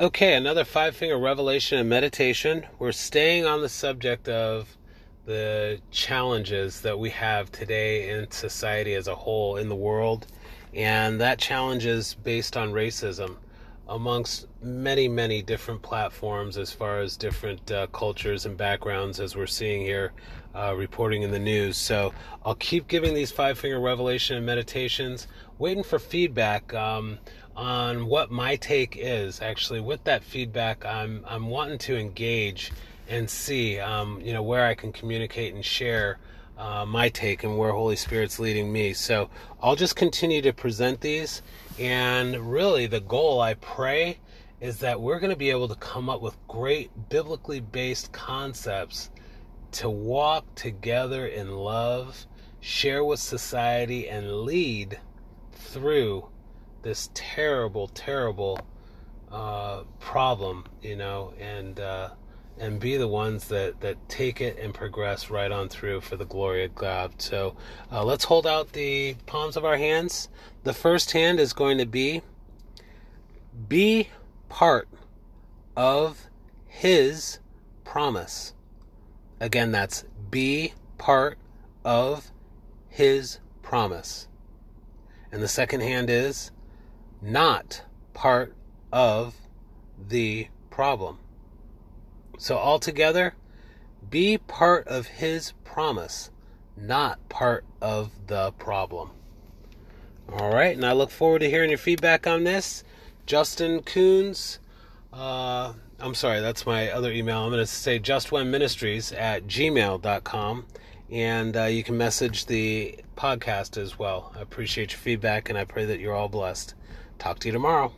Okay, another five finger revelation and meditation. We're staying on the subject of the challenges that we have today in society as a whole, in the world, and that challenge is based on racism amongst many, many different platforms as far as different uh, cultures and backgrounds, as we're seeing here uh, reporting in the news. So I'll keep giving these five finger revelation and meditations, waiting for feedback. Um, on what my take is actually with that feedback i'm i'm wanting to engage and see um, you know where i can communicate and share uh, my take and where Holy Spirit's leading me. So I'll just continue to present these. And really, the goal, I pray, is that we're going to be able to come up with great biblically based concepts to walk together in love, share with society, and lead through this terrible, terrible uh, problem, you know, and. Uh, and be the ones that, that take it and progress right on through for the glory of God. So uh, let's hold out the palms of our hands. The first hand is going to be be part of His promise. Again, that's be part of His promise. And the second hand is not part of the problem. So, altogether, be part of His promise, not part of the problem. All right, and I look forward to hearing your feedback on this. Justin Coons, uh, I'm sorry, that's my other email. I'm going to say justwenministries at gmail.com, and uh, you can message the podcast as well. I appreciate your feedback, and I pray that you're all blessed. Talk to you tomorrow.